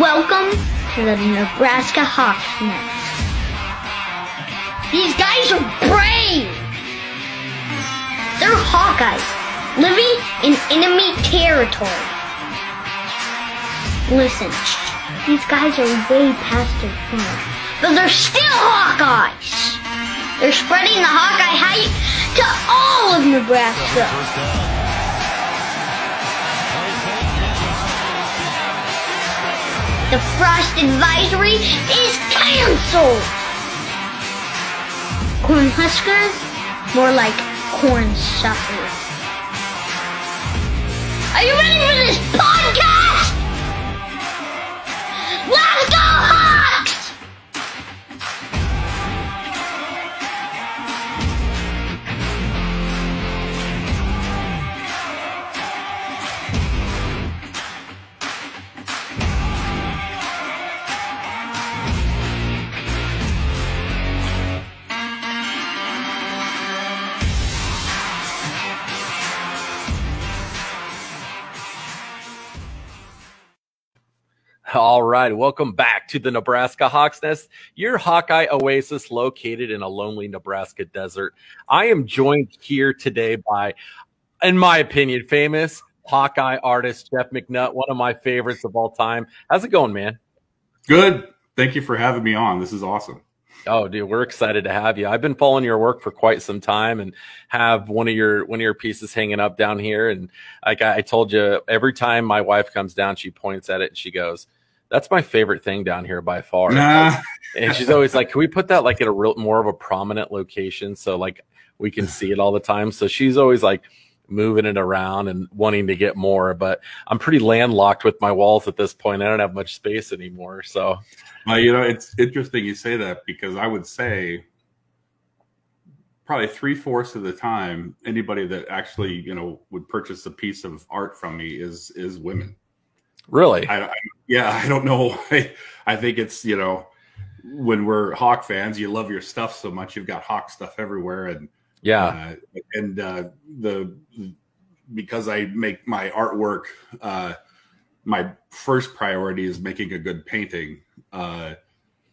Welcome to the Nebraska Hawks Nest. These guys are brave! They're Hawkeyes, living in enemy territory. Listen, these guys are way past their prime, but they're still Hawkeyes! They're spreading the Hawkeye hype to all of Nebraska. The frost advisory is canceled. Cornhuskers? More like corn suckers. Are you ready for this podcast? Let's go All right, welcome back to the Nebraska Hawks Nest, your Hawkeye oasis located in a lonely Nebraska desert. I am joined here today by, in my opinion, famous Hawkeye artist Jeff McNutt, one of my favorites of all time. How's it going, man? Good. Thank you for having me on. This is awesome. Oh, dude, we're excited to have you. I've been following your work for quite some time and have one of your one of your pieces hanging up down here. And like I, I told you, every time my wife comes down, she points at it and she goes, "That's my favorite thing down here by far." Nah. and she's always like, "Can we put that like at a real more of a prominent location so like we can see it all the time?" So she's always like moving it around and wanting to get more. But I'm pretty landlocked with my walls at this point. I don't have much space anymore. So Well, you know, it's interesting you say that because I would say probably three fourths of the time, anybody that actually, you know, would purchase a piece of art from me is is women. Really, I, I yeah, I don't know. I, I think it's you know, when we're Hawk fans, you love your stuff so much, you've got Hawk stuff everywhere, and yeah, uh, and uh, the because I make my artwork, uh, my first priority is making a good painting. Uh,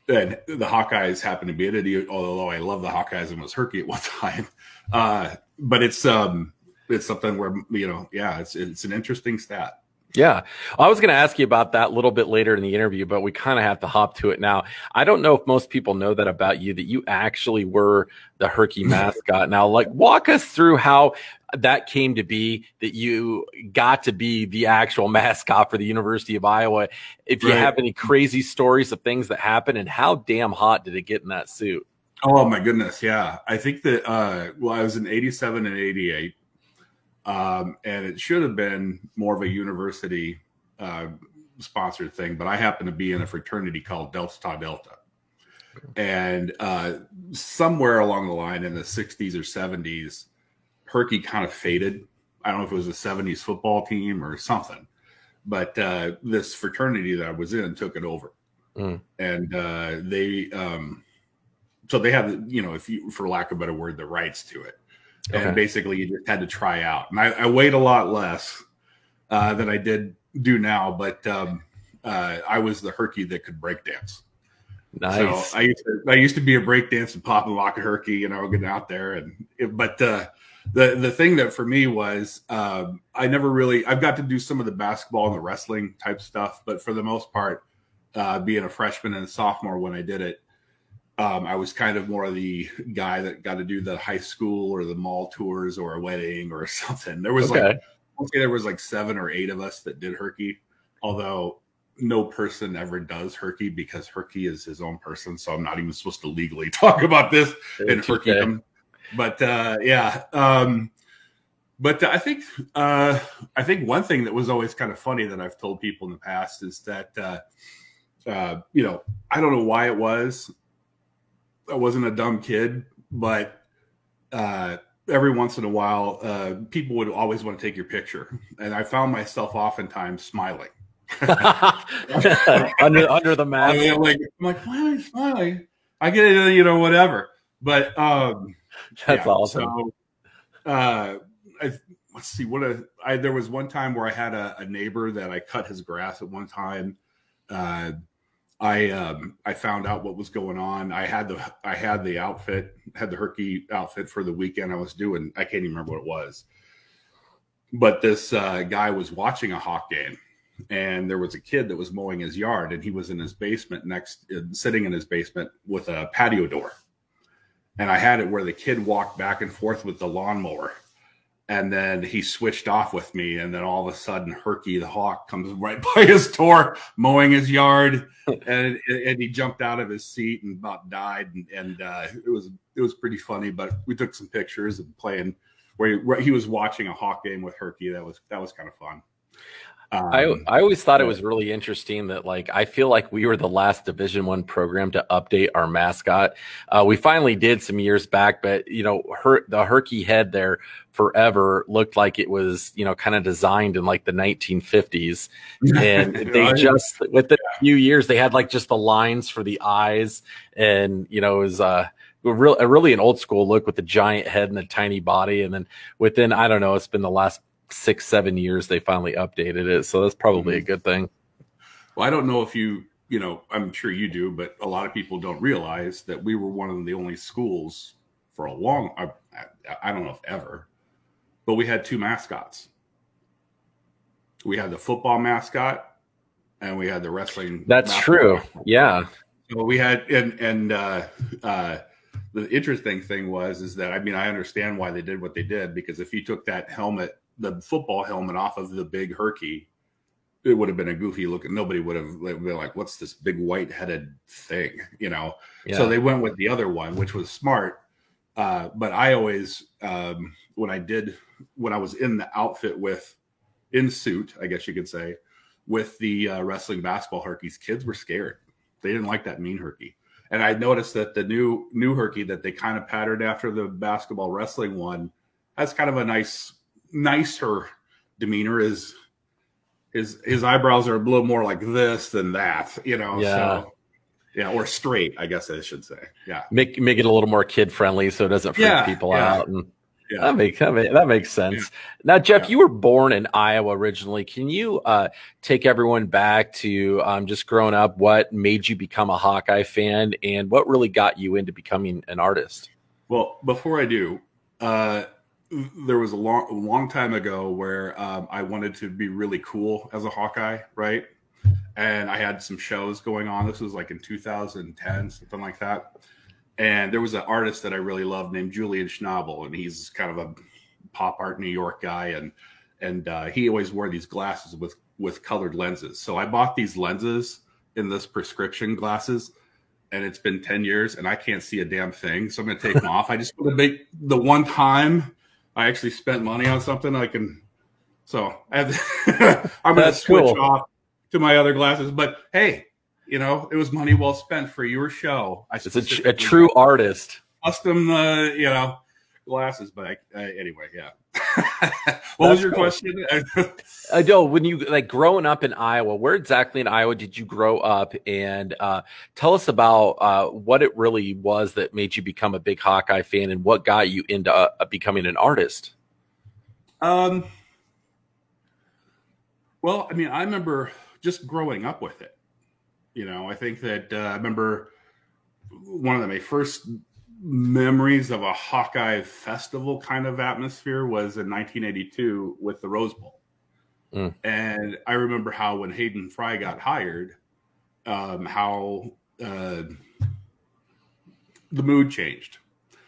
and the Hawkeyes happen to be in it, although I love the Hawkeyes and was Herky at one time. Uh, but it's um, it's something where you know, yeah, it's it's an interesting stat. Yeah. I was going to ask you about that a little bit later in the interview, but we kind of have to hop to it now. I don't know if most people know that about you, that you actually were the Herky mascot. Now, like, walk us through how that came to be that you got to be the actual mascot for the University of Iowa. If you Right. have any crazy stories of things that happened and how damn hot did it get in that suit? Oh my goodness, yeah. I think that uh well I was in 87 and 88. Um and it should have been more of a university uh sponsored thing, but I happen to be in a fraternity called Delta Tau Delta. And uh somewhere along the line in the 60s or 70s, Herky kind of faded. I don't know if it was a 70s football team or something. But uh this fraternity that I was in took it over. Mm. And uh they um so they have you know if you for lack of a better word the rights to it Okay. and basically you just had to try out and i, I weighed a lot less uh, than i did do now but um, uh, i was the herky that could break dance Nice. so i used to i used to be a break dance and pop and lock a herky you know getting out there and it, but uh, the the thing that for me was um, i never really i've got to do some of the basketball and the wrestling type stuff but for the most part uh, being a freshman and a sophomore when i did it um, I was kind of more of the guy that got to do the high school or the mall tours or a wedding or something. There was okay. like, I'll say there was like seven or eight of us that did Herky, although no person ever does Herky because Herky is his own person. So I'm not even supposed to legally talk about this in. Herky. But uh, yeah, um, but I think uh, I think one thing that was always kind of funny that I've told people in the past is that uh, uh, you know I don't know why it was I wasn't a dumb kid, but uh, every once in a while, uh, people would always want to take your picture, and I found myself oftentimes smiling. under under the mask. I'm like, I'm like, why am I smiling? I get it, you know, whatever. But um, That's yeah, awesome. So, uh, I, let's see what a, I, there was one time where I had a, a neighbor that I cut his grass at one time, uh, I um, I found out what was going on. I had the I had the outfit, had the Herky outfit for the weekend I was doing. I can't even remember what it was, but this uh, guy was watching a hawk game, and there was a kid that was mowing his yard, and he was in his basement next, uh, sitting in his basement with a patio door, and I had it where the kid walked back and forth with the lawnmower and then he switched off with me and then all of a sudden herky the hawk comes right by his door mowing his yard. And and he jumped out of his seat and about died. And, and uh, it was it was pretty funny but we took some pictures and playing where he, where he was watching a hawk game with herky. That was that was kind of fun um, I I always thought it was really interesting that like I feel like we were the last Division One program to update our mascot. Uh, we finally did some years back, but you know, her the herky head there forever looked like it was you know kind of designed in like the 1950s, and they just within a few years they had like just the lines for the eyes, and you know it was uh a real a really an old school look with the giant head and the tiny body, and then within I don't know it's been the last six, seven years they finally updated it. So that's probably mm-hmm. a good thing. Well, I don't know if you, you know, I'm sure you do, but a lot of people don't realize that we were one of the only schools for a long, I, I don't know if ever, but we had two mascots. We had the football mascot and we had the wrestling. That's true. Yeah. So we had, and, and, uh, uh, the interesting thing was is that I mean I understand why they did what they did because if you took that helmet the football helmet off of the big Herky, it would have been a goofy looking. Nobody would have been like, "What's this big white headed thing?" You know. Yeah. So they went with the other one, which was smart. Uh, but I always, um, when I did, when I was in the outfit with, in suit, I guess you could say, with the uh, wrestling basketball Herkies, kids were scared. They didn't like that mean Herky. And I noticed that the new new Herky that they kind of patterned after the basketball wrestling one has kind of a nice nicer demeanor is his his eyebrows are a little more like this than that, you know. Yeah. So, yeah, or straight, I guess I should say. Yeah. Make make it a little more kid friendly so it doesn't freak yeah, people yeah. out and yeah. That makes that, make, that makes sense. Now, Jeff, you were born in Iowa originally. Can you uh, take everyone back to um, just growing up? What made you become a Hawkeye fan, and what really got you into becoming an artist? Well, before I do, uh, there was a long, a long time ago where um, I wanted to be really cool as a Hawkeye, right? And I had some shows going on. This was like in 2010, something like that. And there was an artist that I really loved named Julian Schnabel, and he's kind of a pop art New York guy, and and uh, he always wore these glasses with with colored lenses. So I bought these lenses in this prescription glasses, and it's been 10 years and I can't see a damn thing. So I'm going to take them off. I just want to make the one time I actually spent money on something, I can. So I am going to switch cool. off to my other glasses. But hey, you know, it was money well spent for your show. I it's a, a true artist. Custom, uh, you know, glasses. But uh, anyway, yeah. what That's was your cool. question? I know when you like growing up in Iowa, where exactly in Iowa did you grow up? And uh, tell us about uh, what it really was that made you become a big Hawkeye fan, and what got you into uh, becoming an artist. Um. Well, I mean, I remember just growing up with it. You know, I think that uh, I remember one of my first memories of a Hawkeye festival kind of atmosphere was in 1982 with the Rose Bowl. Mm. And I remember how when Hayden Fry got hired, um, how uh, the mood changed.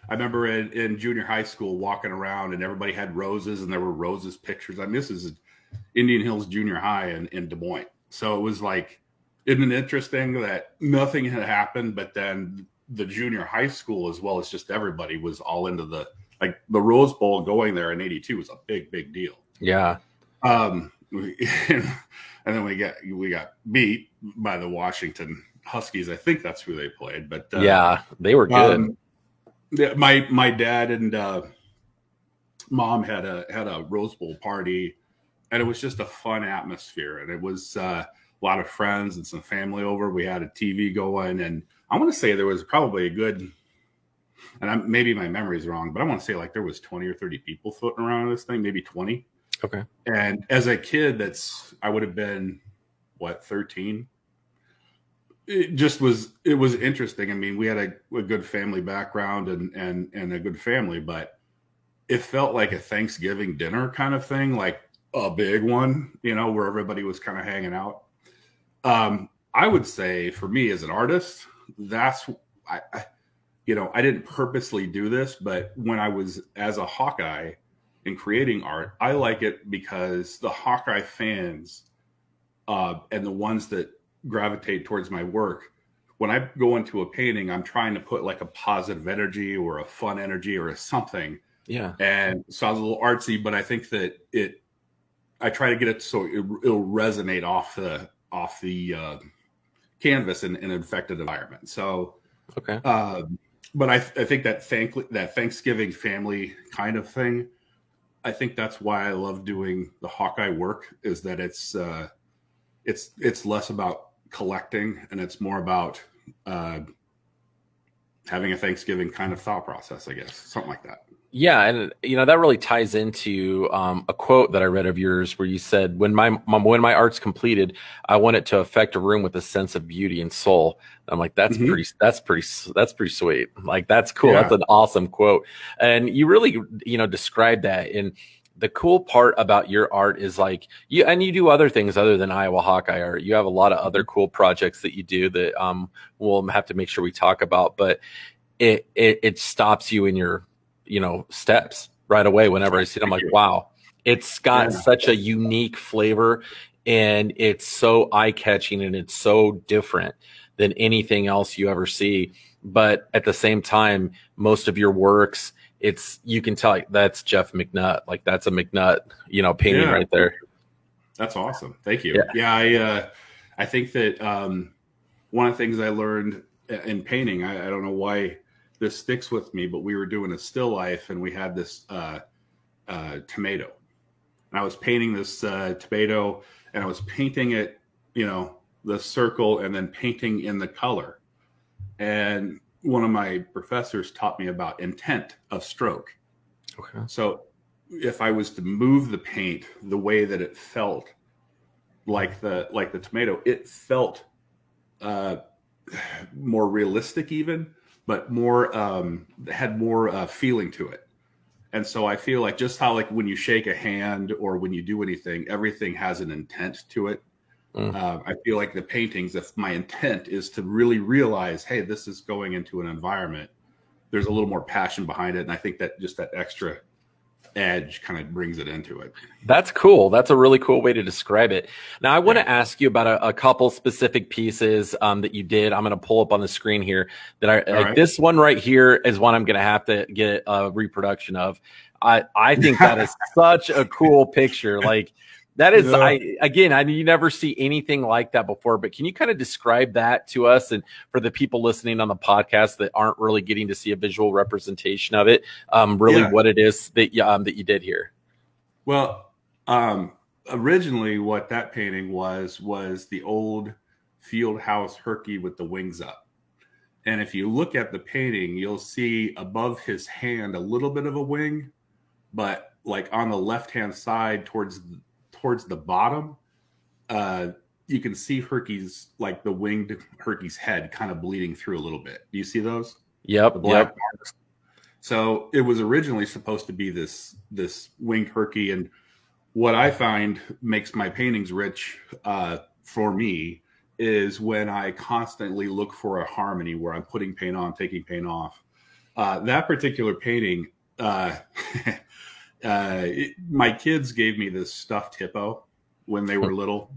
I remember in, in, junior high school walking around and everybody had roses and there were roses pictures. I mean, this is Indian Hills Junior High in, in Des Moines. So it was like, isn't it interesting that nothing had happened, but then the junior high school as well as just everybody was all into the like the Rose Bowl going there in '82 was a big big deal. Yeah. Um, and then we got we got beat by the Washington Huskies. I think that's who they played. But uh, yeah, they were good. Um, my my dad and uh, mom had a had a Rose Bowl party, and it was just a fun atmosphere. And it was uh, a lot of friends and some family over. We had a TV going, and I want to say there was probably a good, and I'm, maybe my memory is wrong, but I want to say like there was 20 or 30 people floating around this thing, maybe 20. Okay. And as a kid, that's I would have been what 13. it just was it was interesting. I mean, we had a, a, good family background and and and a good family, but it felt like a Thanksgiving dinner kind of thing, like a big one, you know, where everybody was kind of hanging out. Um, I would say for me as an artist, that's I, I you know, I didn't purposely do this, but when I was as a Hawkeye in creating art, I like it because the Hawkeye fans uh, and the ones that gravitate towards my work, when I go into a painting, I'm trying to put like a positive energy or a fun energy or a something. Yeah. And sounds a little artsy, but I think that it, I try to get it so it, will resonate off the off the uh, canvas in, in an infected environment. So, okay. Um, but I, I think that thank that Thanksgiving family kind of thing. I think that's why I love doing the Hawkeye work is that it's uh, it's it's less about collecting and it's more about uh, having a Thanksgiving kind of thought process, I guess, something like that. Yeah, and you know that really ties into um, a quote that I read of yours, where you said, "When my when my art's completed, I want it to affect a room with a sense of beauty and soul." I'm like, "That's mm-hmm. pretty. That's pretty. That's pretty sweet. Like that's cool. Yeah. That's an awesome quote." And you really, you know, describe that. And the cool part about your art is like you, and you do other things other than Iowa Hawkeye art. You have a lot of other cool projects that you do that um, we'll have to make sure we talk about, but it, it, it stops you in your you know steps right away whenever I see it. I'm like, wow, it's got yeah. such a unique flavor and it's so eye catching and it's so different than anything else you ever see. But at the same time, most of your works, it's you can tell that's Jeff McNutt. Like that's a McNutt, you know, painting yeah. right there. That's awesome. Thank you. Yeah, yeah I uh, I think that um, one of the things I learned in painting, I, I don't know why this sticks with me, but we were doing a still life and we had this uh, uh, tomato. And I was painting this uh, tomato and I was painting it, you know, the circle and then painting in the color. And one of my professors taught me about intent of stroke. Okay. So if I was to move the paint the way that it felt, like the like the tomato, it felt uh, more realistic even but more um, had more uh, feeling to it. And so I feel like just how like when you shake a hand or when you do anything, everything has an intent to it. Mm. Uh, I feel like the paintings, if my intent is to really realize, hey, this is going into an environment, there's a little more passion behind it, and I think that just that extra edge kind of brings it into it. That's cool. That's a really cool way to describe it. Now, I want to ask you about a, a couple specific pieces um, that you did. I'm going to pull up on the screen here that I like. Right. This one right here is one I'm going to have to get a reproduction of. I I think that is such a cool picture. Like that is, yeah. I again, I you never see anything like that before. But can you kind of describe that to us and for the people listening on the podcast that aren't really getting to see a visual representation of it, um, really yeah. what it is that you, um, that you did here? Well, um, originally, what that painting was was the old field house herky with the wings up. And if you look at the painting, you'll see above his hand a little bit of a wing, but like on the left hand side towards towards the bottom, uh, you can see Herky's like the winged Herky's head kind of bleeding through a little bit. Do you see those? Yep. The black yep. marks. So it was originally supposed to be this this winged Herky, and what I find makes my paintings rich uh, for me is when I constantly look for a harmony where I'm putting paint on, taking paint off. Uh, that particular painting, uh, uh, it, my kids gave me this stuffed hippo when they were little,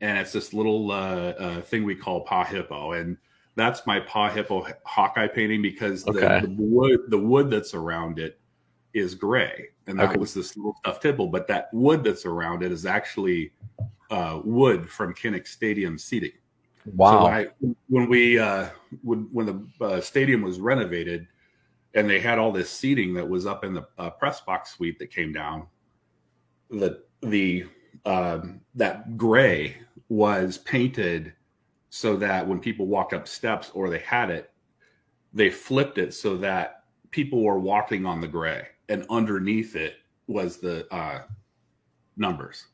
and it's this little uh, uh, thing we call Pa Hippo, and that's my Pa Hippo Hawkeye painting because the, okay. the wood the wood that's around it is gray, and that okay. was this little stuffed hippo. But that wood that's around it is actually uh, wood from Kinnick Stadium seating. Wow! So when, I, when we uh, when when the uh, stadium was renovated, and they had all this seating that was up in the uh, press box suite that came down. The the um, that gray was painted so that when people walked up steps or they had it, they flipped it so that people were walking on the gray, and underneath it was the uh, numbers.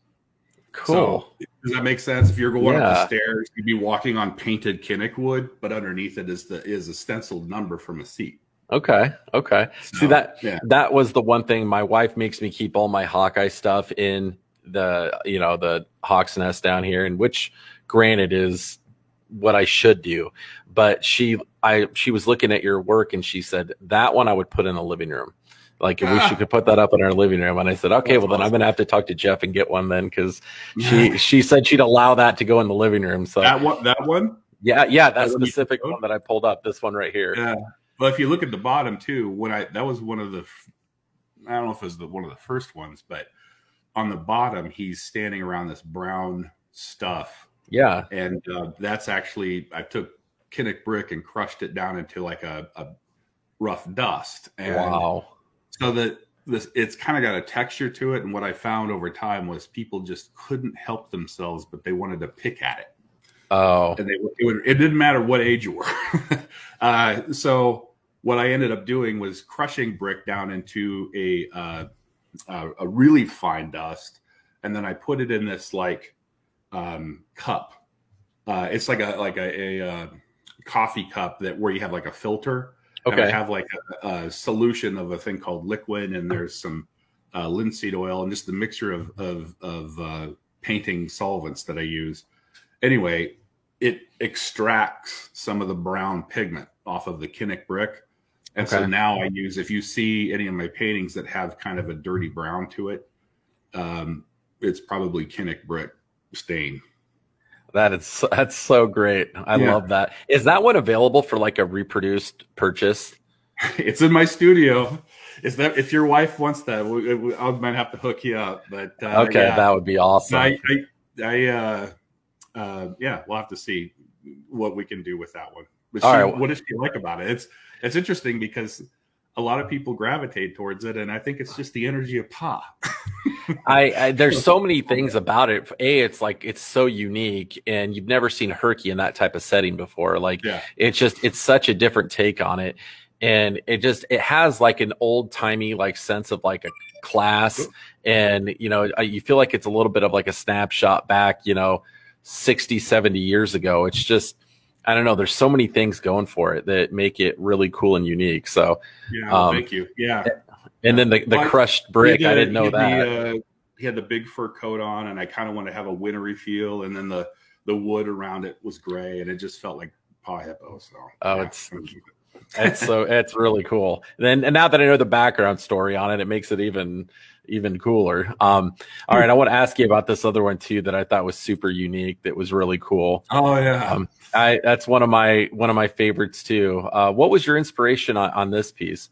Cool. So, does that make sense? If you're going up the stairs, you'd be walking on painted kinnick wood, but underneath it is the is a stenciled number from a seat. Okay. Okay. See that yeah. that was the one thing my wife makes me keep all my Hawkeye stuff in the you know the Hawk's Nest down here, and which granted is what I should do. But she I she was looking at your work and she said that one I would put in the living room. Like if we should could put that up in our living room, and I said, okay, well then I'm gonna have to talk to Jeff and get one then because she she said she'd allow that to go in the living room. So that one that one yeah, yeah, that That specific one that I pulled up, this one right here. Yeah. Well, if you look at the bottom too, when I that was one of the, I don't know if it was the one of the first ones, but on the bottom he's standing around this brown stuff, Yeah. and uh, that's actually I took Kinnick brick and crushed it down into like a, a rough dust, and Wow. so that this it's kind of got a texture to it. And what I found over time was people just couldn't help themselves, but they wanted to pick at it Oh. and they it, would, it didn't matter what age you were. uh, so what I ended up doing was crushing brick down into a uh, a, a really fine dust, and then I put it in this like um, cup. Uh, it's like a like a, a, uh coffee cup that where you have like a filter. And I Okay. have like a, a solution of a thing called Liquin, and there's some uh, linseed oil and just a mixture of of, of uh, painting solvents that I use. Anyway, it extracts some of the brown pigment off of the Kinnick brick, and so now I use. If you see any of my paintings that have kind of a dirty brown to it, um, it's probably Kinnick brick stain. That is that's so great. I Yeah. love that. Is that one available for like a reproduced purchase? it's in my studio. Is that if your wife wants that, we, we, I might have to hook you up. But uh, Okay, yeah. that would be awesome. I, I, I uh, uh, yeah, we'll have to see what we can do with that one. But she, right. what does she like about it? It's it's interesting because a lot of people gravitate towards it, and I think it's just the energy of Pa. I, I there's so many things about it. A, it's like it's so unique, and you've never seen Herky in that type of setting before. Like Yeah, it's just it's such a different take on it, and it just it has like an old timey like sense of like a class, and you know you feel like it's a little bit of like a snapshot back, you know, 60, 70 years ago. It's just I don't know. There's so many things going for it that make it really cool and unique. So, yeah. Um, thank you. Yeah, and then the, the Well, crushed brick, had I didn't know he that. The, uh, he had the big fur coat on, and I kind of wanted to have a wintry feel, and then the the wood around it was gray, and it just felt like Pa Hippo. So, Oh, yeah. it's- it's so it's really cool. Then and now that I know the background story on it, it makes it even even cooler. Um, all right, I want to ask you about this other one too that I thought was super unique. That was really cool. oh yeah. Um, I that's one of my one of my favorites too. Uh, what was your inspiration on, on this piece?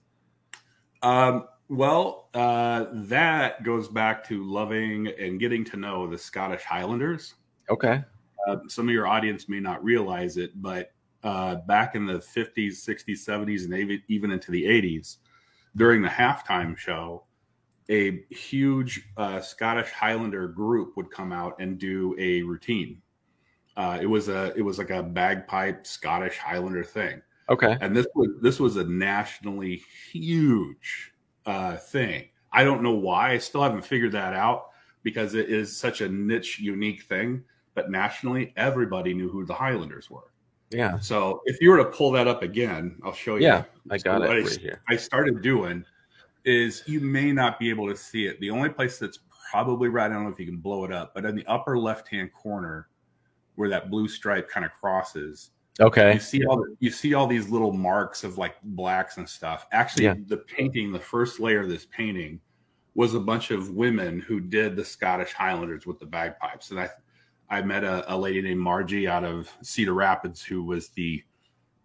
Um, well, uh, that goes back to loving and getting to know the Scottish Highlanders. Okay. Uh, some of your audience may not realize it, but uh, back in the 50s, 60s, 70s, and even- even into the 80s, during the halftime show, a huge uh, Scottish Highlander group would come out and do a routine. Uh, it was a it was like a bagpipe Scottish Highlander thing Okay. and this was this was a nationally huge uh, thing. I don't know why. I still haven't figured that out because it is such a niche, unique thing. But nationally, everybody knew who the Highlanders were. Yeah. So if you were to pull that up again, I'll show you. Yeah. I So got it what I- here. I started doing is you may not be able to see it. The only place that's probably right, I don't know if you can blow it up, but in the upper left hand corner where that blue stripe kind of crosses, Okay. you see all you see all these little marks of like blacks and stuff. Actually, Yeah. the painting, the first layer of this painting, was a bunch of women who did the Scottish Highlanders with the bagpipes. And I, I met a, a lady named Margie out of Cedar Rapids who was the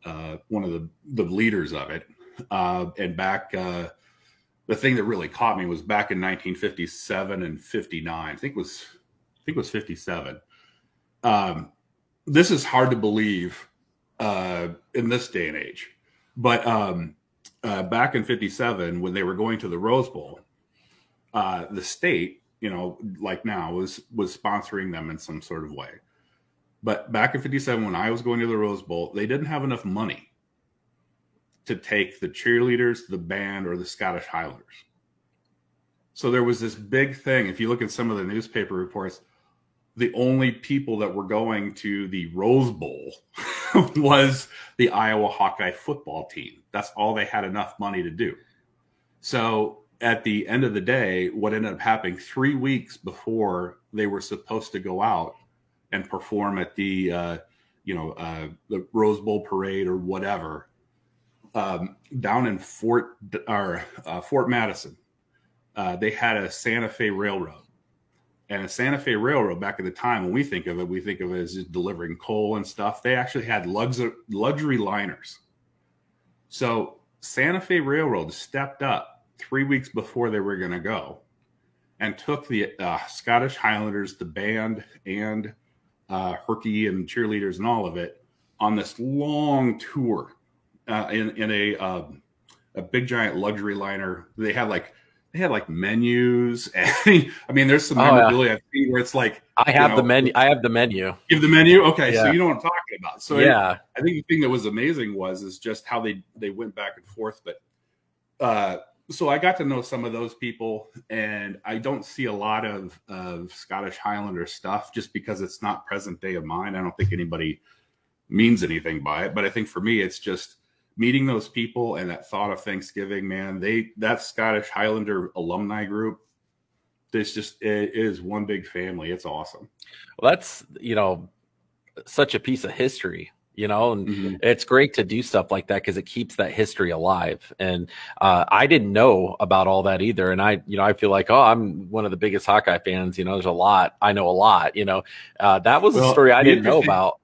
uh, one of the the leaders of it. Uh, and back, uh, the thing that really caught me was back in 1957 and 59. I think it was I think it was 57. Um, this is hard to believe uh, in this day and age. But um, uh, back in '57, when they were going to the Rose Bowl, uh, the state, you know, like now, was was sponsoring them in some sort of way. But back in '57, when I was going to the Rose Bowl, they didn't have enough money to take the cheerleaders, the band, or the Scottish Highlanders. So there was this big thing. If you look at some of the newspaper reports, the only people that were going to the Rose Bowl was the Iowa Hawkeye football team. That's all they had enough money to do. So at the end of the day, what ended up happening three weeks before they were supposed to go out and perform at the, uh, you know, uh, the Rose Bowl parade or whatever, um, down in Fort or uh, Fort Madison, uh, they had a Santa Fe Railroad and a Santa Fe Railroad, back at the time when we think of it, we think of it as just delivering coal and stuff. They actually had luxury, luxury liners. So Santa Fe Railroad stepped up three weeks before they were going to go and took the uh, Scottish Highlanders, the band, and uh, Herky and cheerleaders and all of it on this long tour uh, in, in a, um, a big giant luxury liner. They had like they had like menus and I mean there's some memorabilia oh, yeah. where it's like I have you know, the menu I have the menu. Give the menu? Okay, yeah. so you know what I'm talking about. So yeah. I, I think the thing that was amazing was is just how they they went back and forth. But uh so I got to know some of those people and I don't see a lot of of Scottish Highlander stuff just because it's not present day of mine. I don't think anybody means anything by it. But I think for me it's just meeting those people and that thought of Thanksgiving, man, they that Scottish Highlander alumni group, this just it is one big family. It's awesome. Well, that's you know such a piece of history you know and mm-hmm. it's great to do stuff like that because it keeps that history alive and uh, i didn't know about all that either and i you know i feel like oh i'm one of the biggest hawkeye fans you know there's a lot i know a lot you know uh, that was well, a story i didn't know about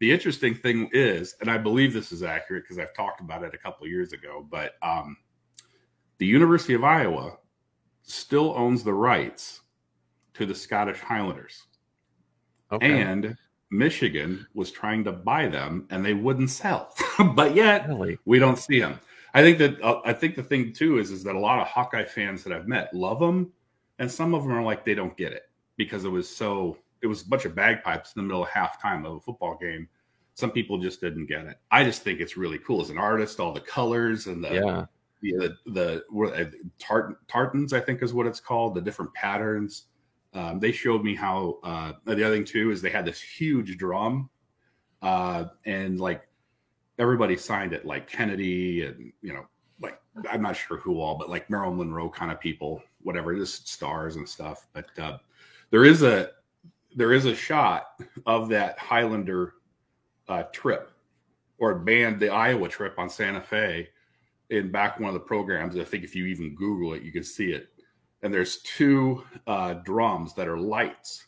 the interesting thing is, and I believe this is accurate because I've talked about it a couple years ago, but um, the University of Iowa still owns the rights to the Scottish Highlanders. Okay. And Michigan was trying to buy them and they wouldn't sell. but yet really? we don't see them. I think that uh, I think the thing too is is that a lot of Hawkeye fans that I've met love them and some of them are like they don't get it because it was so it was a bunch of bagpipes in the middle of halftime of a football game. Some people just didn't get it. I just think it's really cool as an artist, all the colors and the yeah. the the, the uh, tart, tartans, I think is what it's called, the different patterns. Um, they showed me how uh, the other thing too is they had this huge drum, uh, and like everybody signed it, like Kennedy and you know, like I'm not sure who all, but like Marilyn Monroe kind of people, whatever, just stars and stuff. But uh, there is a there is a shot of that Highlander uh, trip or band, the Iowa trip on Santa Fe in back one of the programs. I think if you even Google it, you can see it. And there's two uh, drums that are lights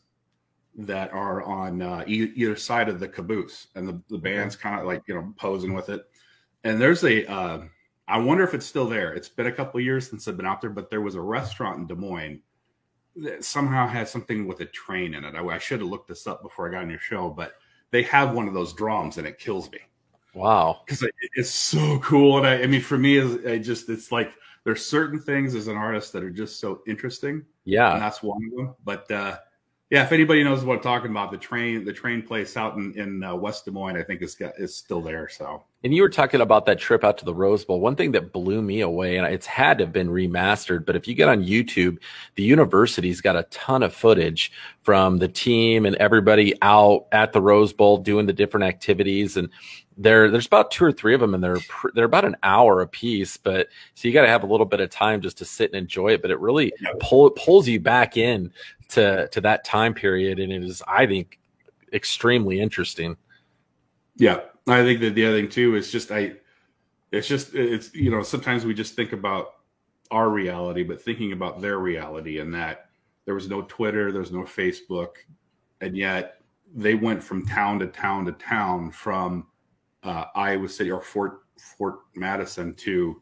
that are on uh, e- either side of the caboose, and the, the band's kind of like you know posing with it. And there's a, uh, I wonder if it's still there. It's been a couple years since I've been out there, but there was a restaurant in Des Moines that somehow has something with a train in it. I, I should have looked this up before I got on your show, but they have one of those drums and it kills me. Wow, because it's so cool. And I, I mean, for me, I just it's like there's certain things as an artist that are just so interesting. Yeah, and that's one of them. But uh, yeah, if anybody knows what I'm talking about, the train the train place out in in uh, West Des Moines, I think is is still there. So. And you were talking about that trip out to the Rose Bowl. One thing that blew me away, and it's had to have been remastered, but if you get on YouTube, the university's got a ton of footage from the team and everybody out at the Rose Bowl doing the different activities. And there, there's about two or three of them, and they're they're about an hour a piece. But so you got to have a little bit of time just to sit and enjoy it. But it really pull, pulls you back in to to that time period, and it is, I think, extremely interesting. Yeah, I think that the other thing too is just I, it's just it's you know sometimes we just think about our reality, but thinking about their reality and that there was no Twitter, there was no Facebook, and yet they went from town to town to town from uh, Iowa City or Fort Fort Madison to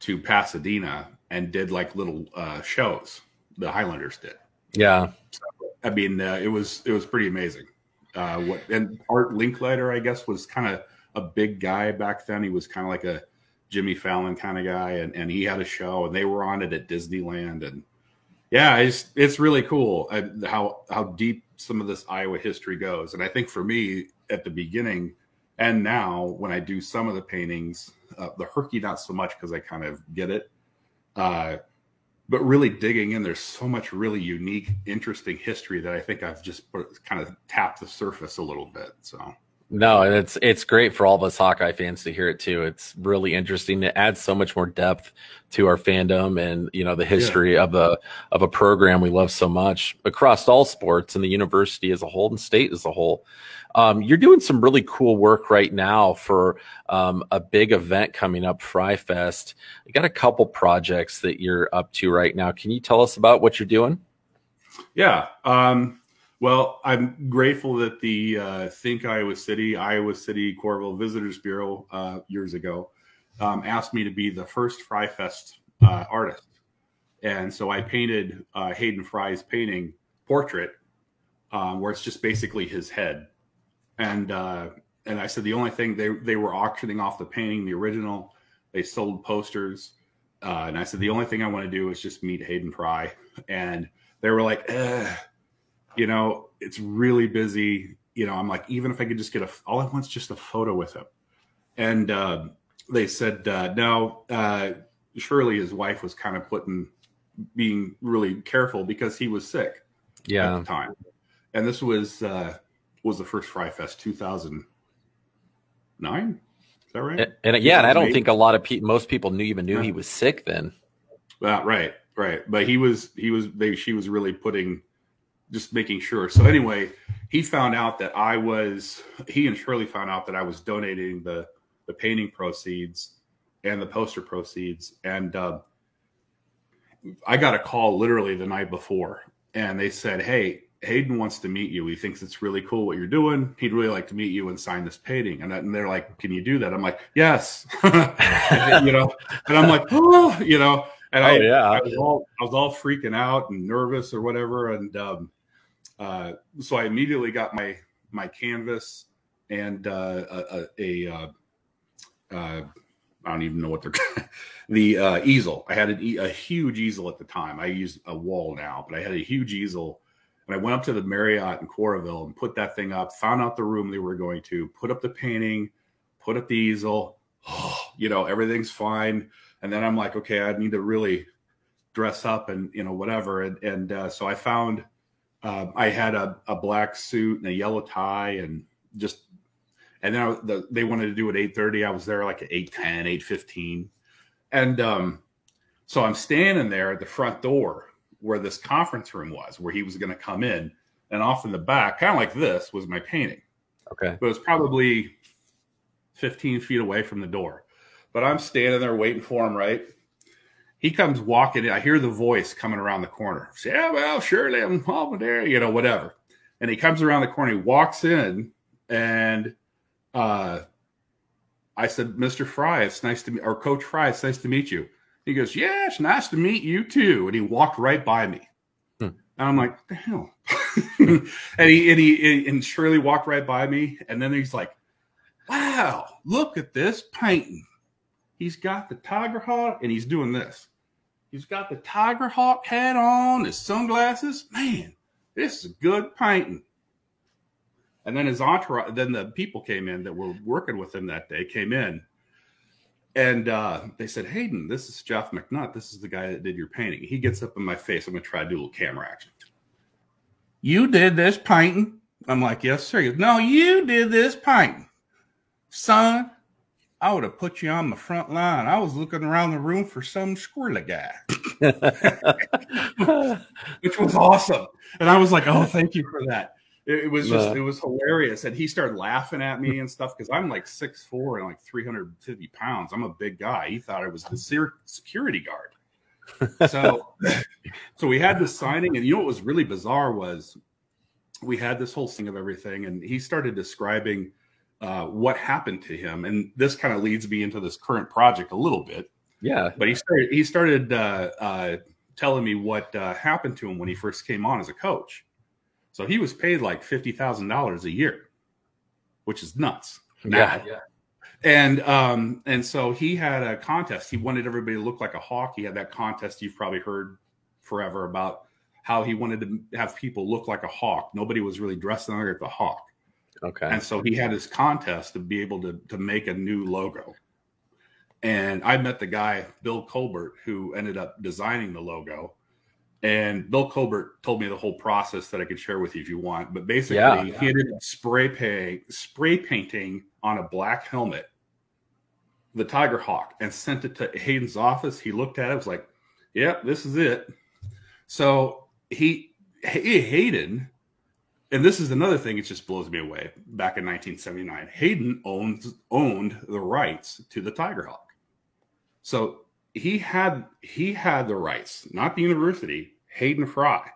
to Pasadena and did like little uh, shows. The Highlanders did. Yeah. So, I mean, uh, it was it was pretty amazing. Uh, what and Art Linkletter, I guess, was kind of a big guy back then. He was kind of like a Jimmy Fallon kind of guy, and, and he had a show, and they were on it at Disneyland, and yeah, it's it's really cool uh, how how deep some of this Iowa history goes. And I think for me at the beginning and now when I do some of the paintings, uh, the Herky not so much because I kind of get it. Uh, but really digging in, there's so much really unique, interesting history that I think I've just kind of tapped the surface a little bit. So no, and it's it's great for all of us Hawkeye fans to hear it too. It's really interesting. It adds so much more depth to our fandom and you know the history yeah. of the of a program we love so much across all sports and the university as a whole and state as a whole. Um, you're doing some really cool work right now for um, a big event coming up, Fry Fest. You got a couple projects that you're up to right now. Can you tell us about what you're doing? Yeah. Um, well, I'm grateful that the uh, Think Iowa City, Iowa City Coralville Visitors Bureau uh, years ago um, asked me to be the first Fry Fest uh, artist. And so I painted uh, Hayden Fry's painting portrait, um, where it's just basically his head. And uh, and I said the only thing they they were auctioning off the painting, the original. They sold posters, uh, and I said the only thing I want to do is just meet Hayden Fry. And they were like, Ugh you know, it's really busy. You know, I'm like, even if I could just get a, all I want's just a photo with him. And uh, they said, uh, no, uh, Shirley his wife was kind of putting, being really careful because he was sick yeah. at the time. And this was, uh, was the first Fry Fest 2009. Is that right? And, and yeah, and I don't think a lot of people, most people knew even knew yeah. he was sick then. Well, right, right. But he was, he was, they, she was really putting, just making sure. So anyway, he found out that I was he and Shirley found out that I was donating the the painting proceeds and the poster proceeds, and uh, I got a call literally the night before, and they said, "Hey, Hayden wants to meet you. He thinks it's really cool what you're doing. He'd really like to meet you and sign this painting." And, and they're like, "Can you do that?" I'm like, "Yes," you know, and I'm like, "Oh," you know. And oh, I, yeah. I was all I was all freaking out and nervous or whatever, and um, uh, so I immediately got my my canvas and uh, a, a, a uh, uh, I don't even know what they're the uh, easel. I had an, a huge easel at the time. I use a wall now, but I had a huge easel, and I went up to the Marriott in Coralville and put that thing up. Found out the room they were going to put up the painting, put up the easel. Oh, you know everything's fine, and then I'm like, okay, I need to really dress up and you know whatever, and and uh, so I found uh, I had a, a black suit and a yellow tie and just and then I, the, they wanted to do it 8.30 i was there like at 8.10 8.15 and um, so i'm standing there at the front door where this conference room was where he was going to come in. And off in the back kind of like this was my painting. Okay. But it was probably 15 feet away from the door. But i'm standing there waiting for him right he comes walking in. I hear the voice coming around the corner. Say, yeah, well, surely I'm over there, you know, whatever. And he comes around the corner. He walks in, and uh, I said, Mr. Fry, it's nice to meet, or Coach Fry, it's nice to meet you. He goes, yeah, it's nice to meet you too. And he walked right by me. Hmm. And I'm like, what the hell? and he and he and Shirley walked right by me. And then he's like, wow, look at this painting. He's got the Tiger Hawk and he's doing this. He's got the Tiger Hawk hat on, his sunglasses. Man, this is good painting. And then his entourage, then the people came in that were working with him that day came in. And uh, they said, Hayden, this is Jeff McNutt. This is the guy that did your painting. He gets up in my face. I'm going to try to do a little camera action. You did this painting? I'm like, yes, sir. Goes, no, you did this painting. Son, I would have put you on the front line. I was looking around the room for some squirrely guy, which was awesome. And I was like, "Oh, thank you for that." It, it was just, it was hilarious. And he started laughing at me and stuff because I'm like six four and like 350 pounds. I'm a big guy. He thought I was the security guard. So, so we had this signing, and you know what was really bizarre was we had this whole thing of everything, and he started describing uh, what happened to him, and this kind of leads me into this current project a little bit. Yeah, but he started he started uh, uh, telling me what uh, happened to him when he first came on as a coach. So he was paid like fifty thousand dollars a year, which is nuts. Yeah, yeah. And um, and so he had a contest. He wanted everybody to look like a hawk. He had that contest you've probably heard forever about how he wanted to have people look like a hawk. Nobody was really dressed like a hawk. Okay. And so he had his contest to be able to to make a new logo. and I met the guy Bill Colbert who ended up designing the logo. And Bill Colbert told me the whole process that I could share with you if you want. But basically, Yeah. he ended up spray pay, spray painting on a black helmet the Tiger Hawk and sent it to Hayden's office. He looked at it, was like, "Yep, this is it." So he, Hayden, and this is another thing. It just blows me away. Back in 1979, Hayden owns owned the rights to the Tiger Hawk. So he had he had the rights, not the university. Hayden Fry,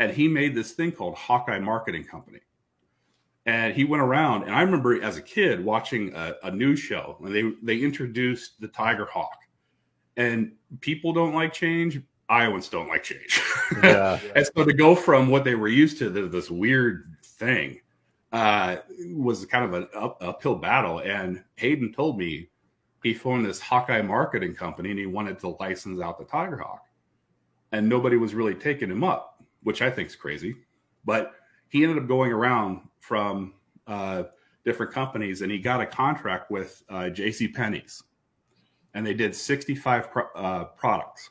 and he made this thing called Hawkeye Marketing Company and he went around and i remember as a kid watching a, a news show and they they introduced the tiger hawk and people don't like change iowans don't like change. Yeah. and so to go from what they were used to to this weird thing uh, was kind of an up, uphill battle. And hayden told me he formed this hawkeye marketing company and he wanted to license out the tiger hawk. And nobody was really taking him up which i think is crazy. But he ended up going around from uh, different companies and he got a contract with uh, JC Penney's. And they did 65 pro- uh, products.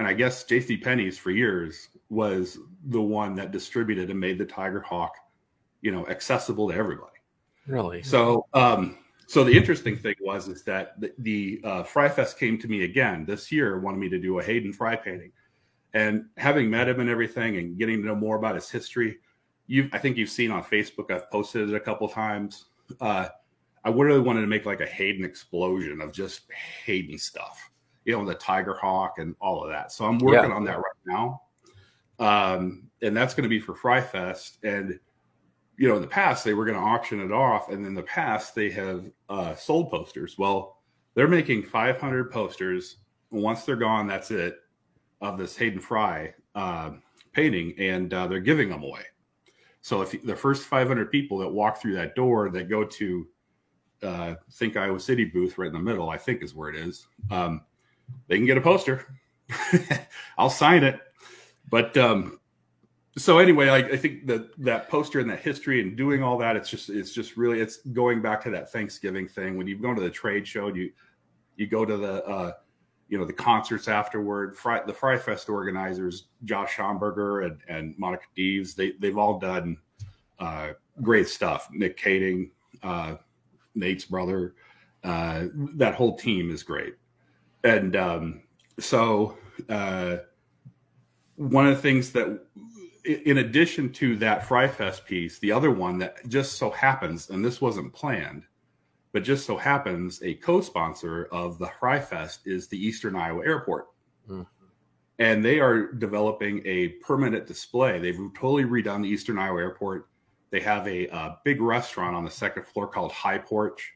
And I guess JC Penney's for years was the one that distributed and made the Tiger Hawk, you know, accessible to everybody. Really? So, um, so the interesting thing was is that the, the uh, Fry Fest came to me again this year, wanted me to do a Hayden Fry painting, and having met him and everything, and getting to know more about his history. You, I think you've seen on Facebook. I've posted it a couple times. Uh, I really wanted to make like a Hayden explosion of just Hayden stuff, you know, the Tiger Hawk and all of that. So I'm working Yeah. on that right now, um, and that's going to be for Fry Fest. And you know, in the past they were going to auction it off, and in the past they have uh, sold posters. Well, they're making 500 posters. Once they're gone, that's it of this Hayden Fry uh, painting, and uh, they're giving them away. So if the first 500 people that walk through that door that go to uh, Think Iowa City booth right in the middle, I think is where it is, um, they can get a poster. I'll sign it. But um, so anyway, I, I think that that poster and that history and doing all that, it's just it's just really it's going back to that Thanksgiving thing. When you go to the trade show, and you you go to the uh, you know the concerts afterward. Fry, the Fry Fest organizers, Josh Schamberger and, and Monica Deves, they they've all done uh, great stuff. Nick Kaeding, uh, Nate's brother, uh, that whole team is great. And um, so uh, one of the things that, in addition to that Fry Fest piece, the other one that just so happens, and this wasn't planned, but just so happens a co-sponsor of the Fry Fest is the Eastern Iowa Airport. Hmm. And they are developing a permanent display. They've totally redone the Eastern Iowa Airport. They have a uh, big restaurant on the second floor called High Porch.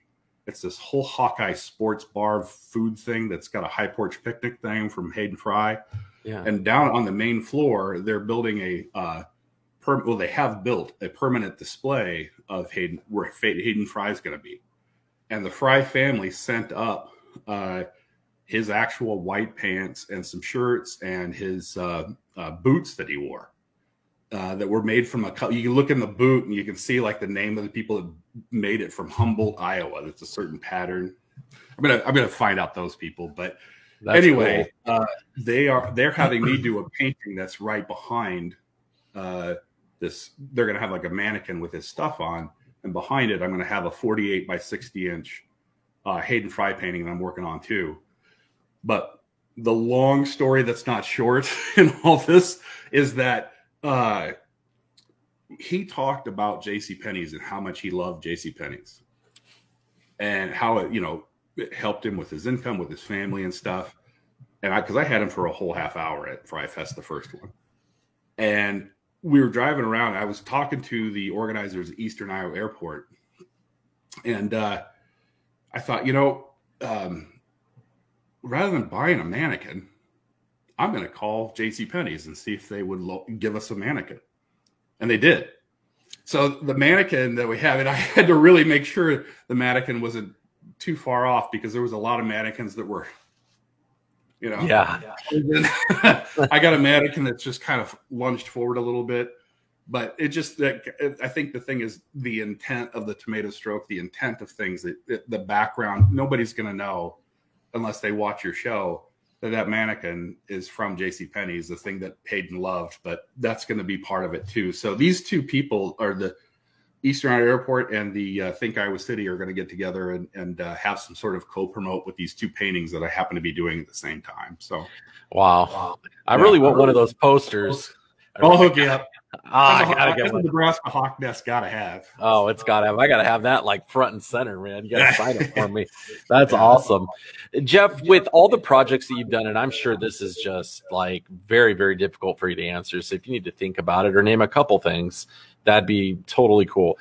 It's this whole Hawkeye sports bar food thing that's got a High Porch picnic thing from Hayden Fry. Yeah. And down on the main floor, they're building a uh, per- well, they have built a permanent display of Hayden where Hayden Fry is going to be. And the Fry family sent up uh, his actual white pants and some shirts and his uh, uh, boots that he wore uh, that were made from a. You can look in the boot and you can see like the name of the people that made it from Humboldt, Iowa. That's a certain pattern. I'm gonna I'm gonna find out those people, but That's anyway, uh, they are they're having me do a painting that's right behind uh, this. They're going to have like a mannequin with his stuff on, and behind it, I'm going to have a 48 by 60 inch uh, Hayden Fry painting that I'm working on too. But the long story that's not short in all this is that uh, he talked about J.C. Penney's and how much he loved J.C. Penney's, and how it you know it helped him with his income, with his family and stuff. And I, because I had him for a whole half hour at Fry Fest, the first one, and we were driving around. I was talking to the organizers at Eastern Iowa Airport, and uh, I thought, you know, um, rather than buying a mannequin, I'm going to call J.C. Penney's and see if they would lo- give us a mannequin, and they did. So the mannequin that we have, and I had to really make sure the mannequin wasn't too far off because there was a lot of mannequins that were, you know, Yeah. I got a mannequin that's just kind of lunged forward a little bit, but it just that I think the thing is the intent of the tomato stroke, the intent of things that that the background nobody's going to know unless they watch your show that that mannequin is from J.C. Penney's, the thing that Hayden loved. But that's going to be part of it too. So these two people are the Eastern Airport and the uh, Think Iowa City are going to get together and, and uh, have some sort of co-promote with these two paintings that I happen to be doing at the same time. So, wow, wow. I yeah. really want one of those posters. I'll hook you up. Oh, ah, I gotta get one. Nebraska Hawk Nest gotta have. Oh, it's gotta have. I gotta have that like front and center, man. You gotta sign it for me. That's awesome, Jeff. With all the projects that you've done, and I'm sure this is just like very, very difficult for you to answer. So if you need to think about it or name a couple things, that'd be totally cool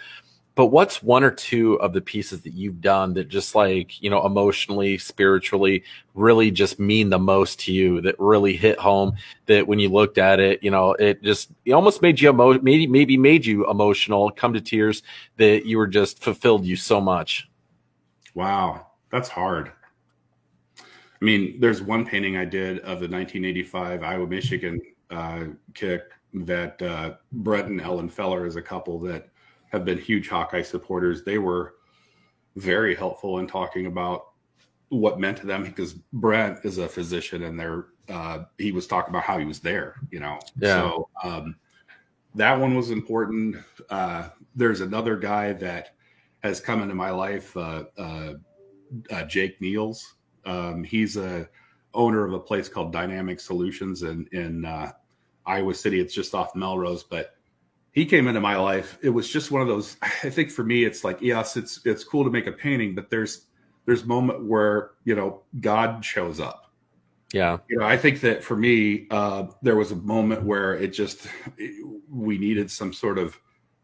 but what's one or two of the pieces that you've done that just like you know emotionally spiritually really just mean the most to you that really hit home that when you looked at it you know it just it almost made you emo- maybe maybe made you emotional come to tears that you were just fulfilled you so much? Wow. That's hard. I mean there's one painting i did of the 1985 iowa michigan uh, kick that uh, brett and ellen feller is a couple that have been huge Hawkeye supporters. They were very helpful in talking about what meant to them because Brent is a physician and they're uh, he was talking about how he was there, you know. Yeah. So um, that one was important. Uh, there's another guy that has come into my life, uh, uh, uh Jake Niels. Um, he's a owner of a place called Dynamic Solutions in in uh, Iowa City. It's just off Melrose, but he came into my life it was just one of those i think for me it's like yes it's it's cool to make a painting but there's there's moment where you know god shows up. Yeah. You know i think that for me uh there was a moment where it just it, we needed some sort of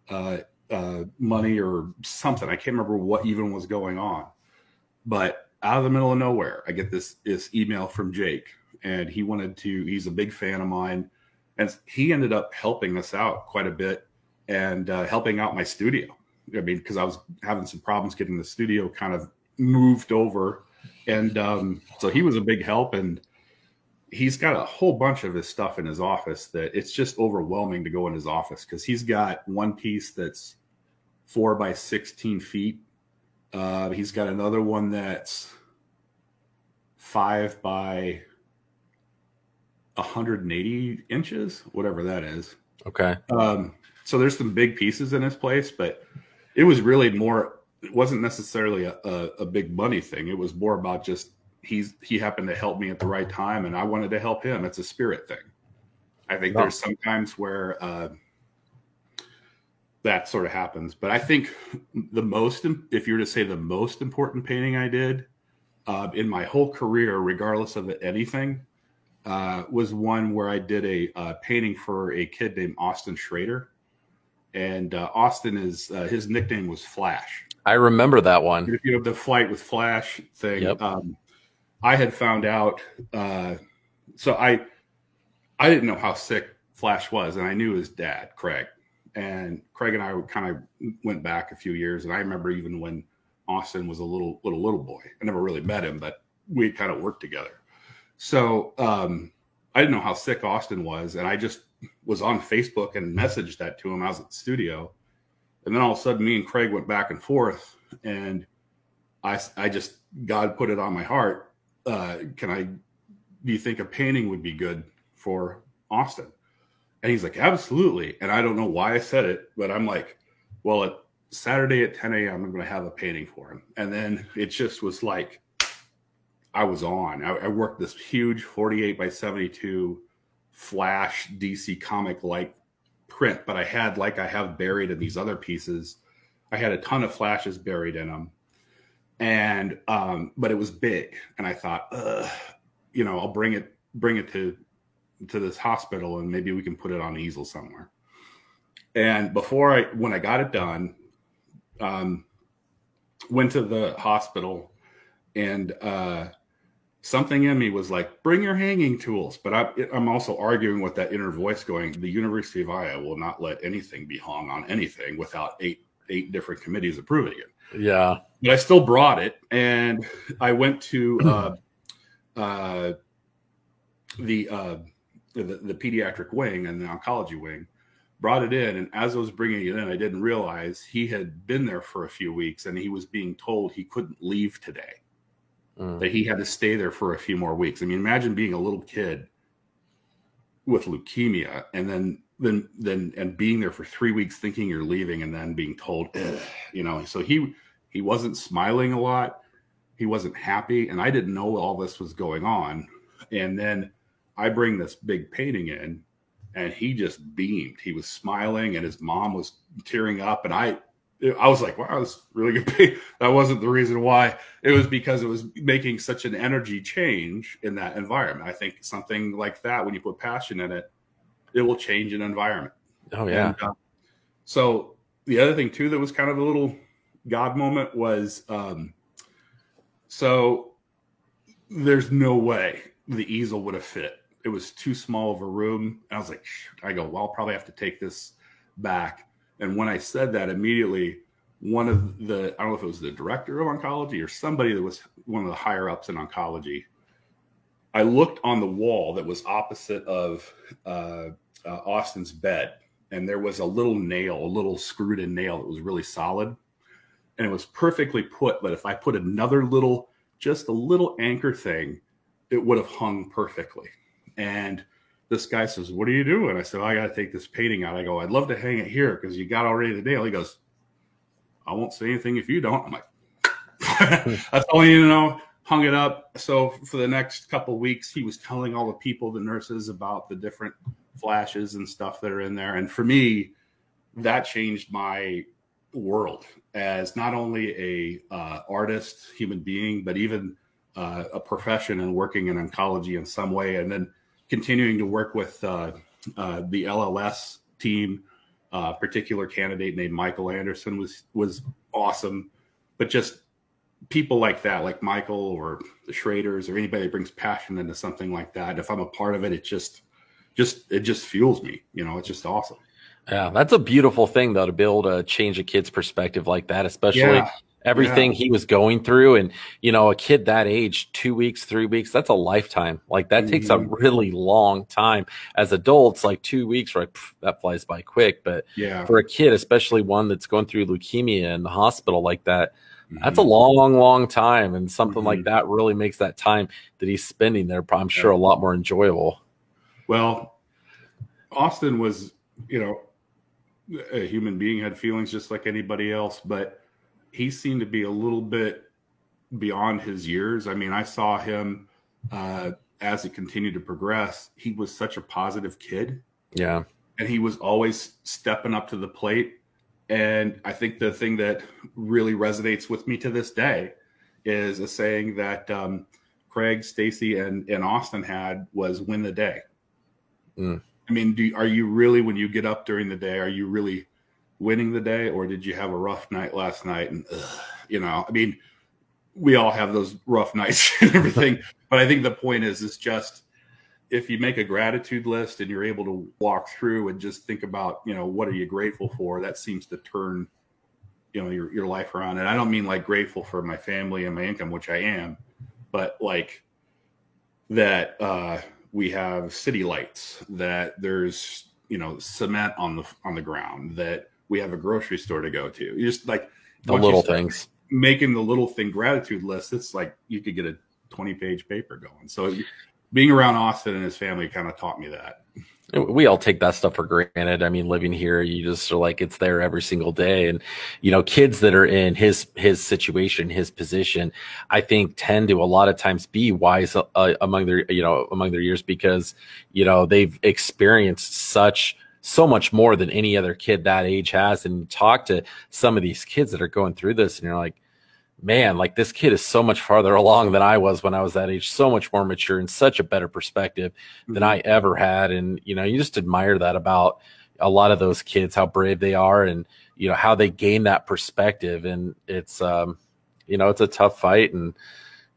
uh uh money or something. I can't remember what even was going on but out of the middle of nowhere i get this this email from jake and he wanted to he's a big fan of mine and he ended up helping us out quite a bit and uh, helping out my studio. I mean, because I was having some problems getting the studio kind of moved over, and um, so he was a big help. And he's got a whole bunch of his stuff in his office that it's just overwhelming to go in his office because he's got one piece that's four by sixteen feet. Uh, he's got another one that's five by 180 inches, whatever that is. Okay. Um, so there's some big pieces in his place, but it was really more. It wasn't necessarily a, a, a big money thing. It was more about just he's he happened to help me at the right time, and I wanted to help him. It's a spirit thing. I think there's sometimes where uh, that sort of happens, but I think the most, if you were to say the most important painting I did uh, in my whole career, regardless of anything, uh, was one where I did a uh, painting for a kid named Austin Schrader, and uh, Austin is uh, his nickname was Flash. I remember that one. If you have the flight with Flash thing, yep. um, I had found out. Uh, so I I didn't know how sick Flash was, and I knew his dad, Craig, and Craig and I kind of went back a few years, and I remember even when Austin was a little little little boy. I never really met him, but we kind of worked together. So um, I didn't know how sick Austin was, and I just was on Facebook and messaged that to him. I was at the studio, and then all of a sudden, me and Craig went back and forth, and I I just God put it on my heart. Uh, can I? Do you think a painting would be good for Austin? And he's like, absolutely. And I don't know why I said it, but I'm like, well, at Saturday at 10 a.m., I'm going to have a painting for him. And then it just was like I was on. I, I worked this huge 48 by 72 flash DC comic like print, but I had like I have buried in these other pieces. I had a ton of flashes buried in them, and um, but it was big, and I thought, you know, I'll bring it bring it to to this hospital, and maybe we can put it on easel somewhere. And before I, when I got it done, um, went to the hospital, and uh, something in me was like, bring your hanging tools. But I, am also arguing with that inner voice going, the University of Iowa will not let anything be hung on anything without eight eight different committees approving it. Yeah. But I still brought it, and I went to uh, uh, the, uh, the the pediatric wing and the oncology wing. Brought it in, and as I was bringing it in, I didn't realize he had been there for a few weeks, and he was being told he couldn't leave today mm. that he had to stay there for a few more weeks. I mean, imagine being a little kid with leukemia and then then then and being there for three weeks thinking you're leaving and then being told you know so he he wasn't smiling a lot he wasn't happy and i didn't know all this was going on and then i bring this big painting in and he just beamed he was smiling and his mom was tearing up and i I was like, wow, that's really good. Paint. That wasn't the reason why. It was because it was making such an energy change in that environment. I think something like that, when you put passion in it, it will change an environment. Oh yeah. And, uh, so the other thing too that was kind of a little God moment was, um, so there's no way the easel would have fit. It was too small of a room. And I was like, I go, well, I'll probably have to take this back. And when I said that immediately, one of the, I don't know if it was the director of oncology or somebody that was one of the higher ups in oncology I looked on the wall that was opposite of uh, uh, Austin's bed, and there was a little nail, a little screwed in nail that was really solid. And it was perfectly put. But if I put another little, just a little anchor thing, it would have hung perfectly. And this guy says, What are you doing? I said, oh, I got to take this painting out. I go, I'd love to hang it here because you got already the nail. He goes, I won't say anything if you don't. I'm like, That's all you know hung it up. So for the next couple weeks, he was telling all the people, the nurses, about the different flashes and stuff that are in there. And for me, that changed my world as not only a uh, artist, human being, but even uh, a profession and working in oncology in some way. And then continuing to work with uh, uh the LLS team. Uh, particular candidate named Michael Anderson was was awesome, but just people like that, like Michael or the Schraders or anybody that brings passion into something like that, if I'm a part of it, it just, just, it just fuels me. You know, it's just awesome. Yeah, that's a beautiful thing though to be able to change a kid's perspective like that, especially yeah. Everything yeah. he was going through. And you know, a kid that age, two weeks, three weeks, that's a lifetime. Like that mm-hmm. takes a mm-hmm. really long time. As adults, like two weeks, right? That flies by quick. But yeah, for a kid, especially one that's going through leukemia in the hospital like that, that's a long, long time. And something mm-hmm. like that really makes that time that he's spending there, I'm sure, yeah. a lot more enjoyable. Well, Austin was, you know, a human being, had feelings just like anybody else, but he seemed to be a little bit beyond his years. I mean, I saw him uh, as it continued to progress. He was such a positive kid. Yeah. And he was always stepping up to the plate and I think the thing that really resonates with me to this day is a saying that um, Craig, Stacy, and, and Austin had was win the day. Mm. I mean, do, are you really, when you get up during the day, are you really winning the day or did you have a rough night last night? And, ugh, you know, I mean, we all have those rough nights and everything. but I think the point is, it's just if you make a gratitude list and you're able to walk through and just think about, you know, what are you grateful for, that seems to turn, you know, your, your life around. And I don't mean like grateful for my family and my income, which I am, but like that uh, we have city lights, that there's, you know, cement on the on the ground, that we have a grocery store to go to. You just like the little things. Making the little thing gratitude list, it's like you could get a 20 page paper going. So being around Austin and his family kind of taught me that. We all take that stuff for granted. I mean, living here, you just are like it's there every single day. And you know, kids that are in his his situation, his position, I think tend to a lot of times be wise uh, among their you know among their years because you know they've experienced such so much more than any other kid that age has. And you talk to some of these kids that are going through this, and you're like, man, like this kid is so much farther along than I was when I was that age, so much more mature and such a better perspective mm-hmm. than I ever had. And, you know, you just admire that about a lot of those kids, how brave they are and, you know, how they gain that perspective. And it's, um, you know, it's a tough fight and,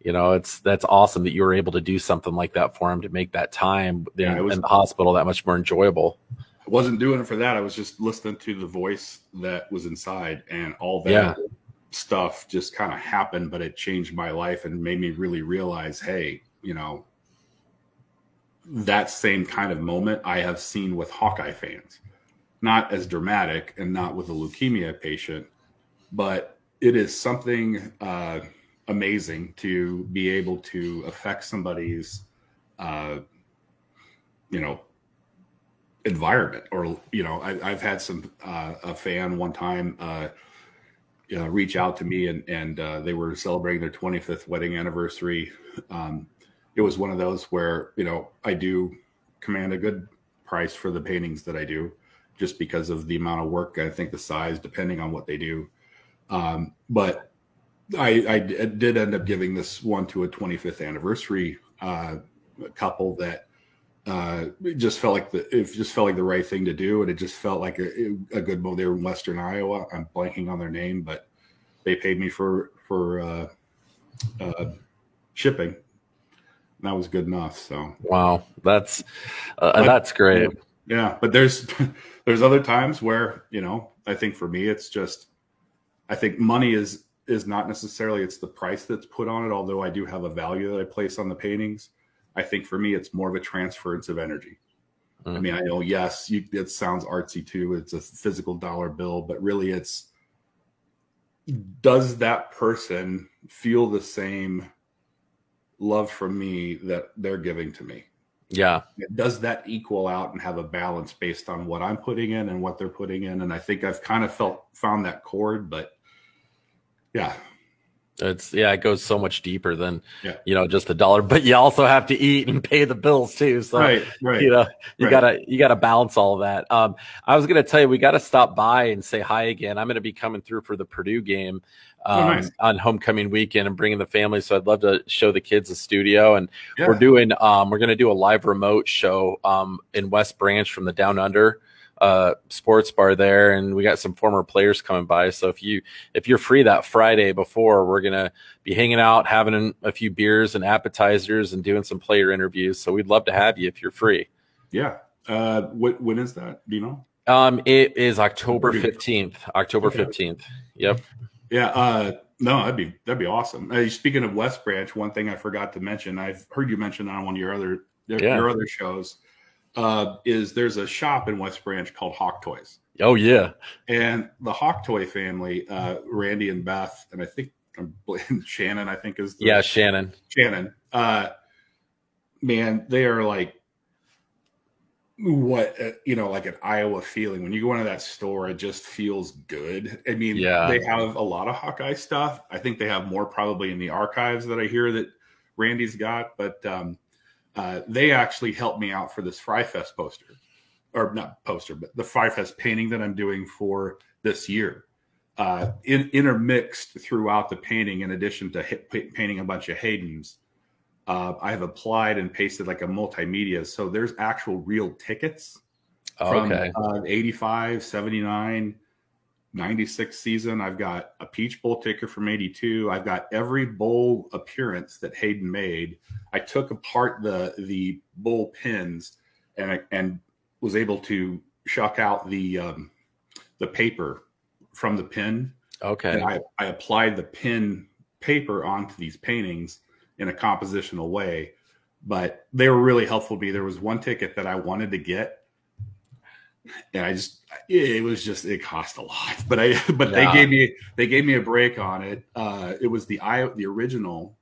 you know, it's that's awesome that you were able to do something like that for him to make that time yeah, in, was, in the hospital that much more enjoyable. Wasn't doing it for that. I was just listening to the voice that was inside and all that yeah stuff just kind of happened, but it changed my life and made me really realize, hey, you know, that same kind of moment I have seen with Hawkeye fans. Not as dramatic and not with a leukemia patient, but it is something uh, amazing to be able to affect somebody's, uh, you know, environment. Or you know, I, have had some uh, a fan one time uh, uh, reach out to me, and and uh, they were celebrating their 25th wedding anniversary. Um, it was one of those where you know I do command a good price for the paintings that I do, just because of the amount of work. I think the size, depending on what they do. Um, but I, I, did end up giving this one to a 25th anniversary uh, couple that uh, it just felt like the it just felt like the right thing to do, and it just felt like a, a good move. They were in Western Iowa. I'm blanking on their name, but they paid me for for uh, uh, shipping. That was good enough. So wow, that's uh, but, that's great. Yeah, but there's there's other times where you know I think for me it's just I think money is is not necessarily it's the price that's put on it. Although I do have a value that I place on the paintings, I think for me it's more of a transference of energy. Mm-hmm. I mean, I know yes, you, it sounds artsy too. It's a physical dollar bill, but really it's does that person feel the same love from me that they're giving to me? Yeah. Does that equal out and have a balance based on what I'm putting in and what they're putting in? And I think I've kind of felt found that chord, but yeah. It's yeah, it goes so much deeper than yeah. you know just the dollar, but you also have to eat and pay the bills too. So right, right. you know you right. gotta you gotta balance all that. Um, I was gonna tell you we got to stop by and say hi again. I'm gonna be coming through for the Purdue game oh, um, oh, nice. on homecoming weekend and bringing the family. So I'd love to show the kids the studio, and yeah. we're doing um, we're gonna do a live remote show um, in West Branch from the Down Under uh, sports bar there, and we got some former players coming by. So if you if you're free that Friday before, we're gonna be hanging out, having a few beers and appetizers, and doing some player interviews. So we'd love to have you if you're free. Yeah. Uh, what when is that? Do you know? Um, it is October fifteenth. October fifteenth. Yep. Yeah. Uh, no, that'd be that'd be awesome. Uh, speaking of West Branch, one thing I forgot to mention, I've heard you mention that on one of your other yeah. your other shows uh, is there's a shop in West Branch called Hawk Toys. Oh yeah, and the Hawk Toy family, uh, Randy and Beth, and I think I'm Shannon. I think is the, yeah Shannon. Shannon. Uh, man, they are like what uh, you know, like an Iowa feeling. When you go into that store, it just feels good. I mean, yeah, they have a lot of Hawkeye stuff. I think they have more probably in the archives that I hear that Randy's got, but um, uh, they actually helped me out for this Fry Fest poster, or not poster, but the Fry Fest painting that I'm doing for this year. Uh, in, intermixed throughout the painting, in addition to hit, painting a bunch of Haydens, uh, I have applied and pasted like a multimedia. So there's actual real tickets oh, from okay. uh, 85, 79, 96 season. I've got a Peach Bowl ticker from 82. I've got every bowl appearance that Hayden made. I took apart the the bowl pins and and was able to shuck out the um, the paper from the pin. Okay. And I, I applied the pin paper onto these paintings in a compositional way, but they were really helpful to me. There was one ticket that I wanted to get and I just it was just it cost a lot, but I but yeah. they gave me they gave me a break on it. Uh, it was the Iowa the original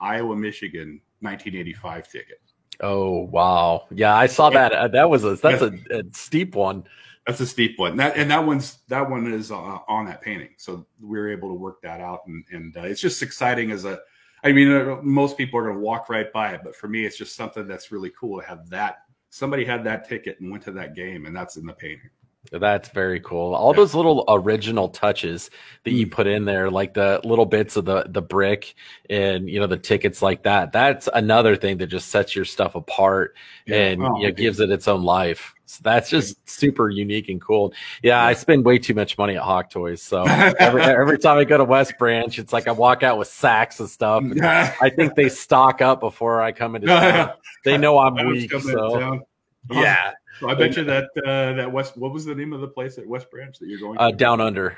Iowa Michigan 1985 ticket. Oh wow, yeah, I saw that. Uh, that was a that's a, a, steep one. That's a steep one. That and that one's that one is uh, on that painting, so we were able to work that out, and and uh, it's just exciting as a. I mean, uh, most people are going to walk right by it, but for me, it's just something that's really cool to have that somebody had that ticket and went to that game, and that's in the painting. That's very cool. All yeah. those little original touches that you mm. put in there, like the little bits of the the brick and you know the tickets like that. That's another thing that just sets your stuff apart yeah. and oh, you know, gives it its own life. So that's just super unique and cool. Yeah, I spend way too much money at Hawk Toys. So every, every time I go to West Branch, it's like I walk out with sacks of stuff. I think they stock up before I come into town. They know I'm weak. So yeah. So I bet you that uh, that West. What was the name of the place at West Branch that you're going? Uh, down under.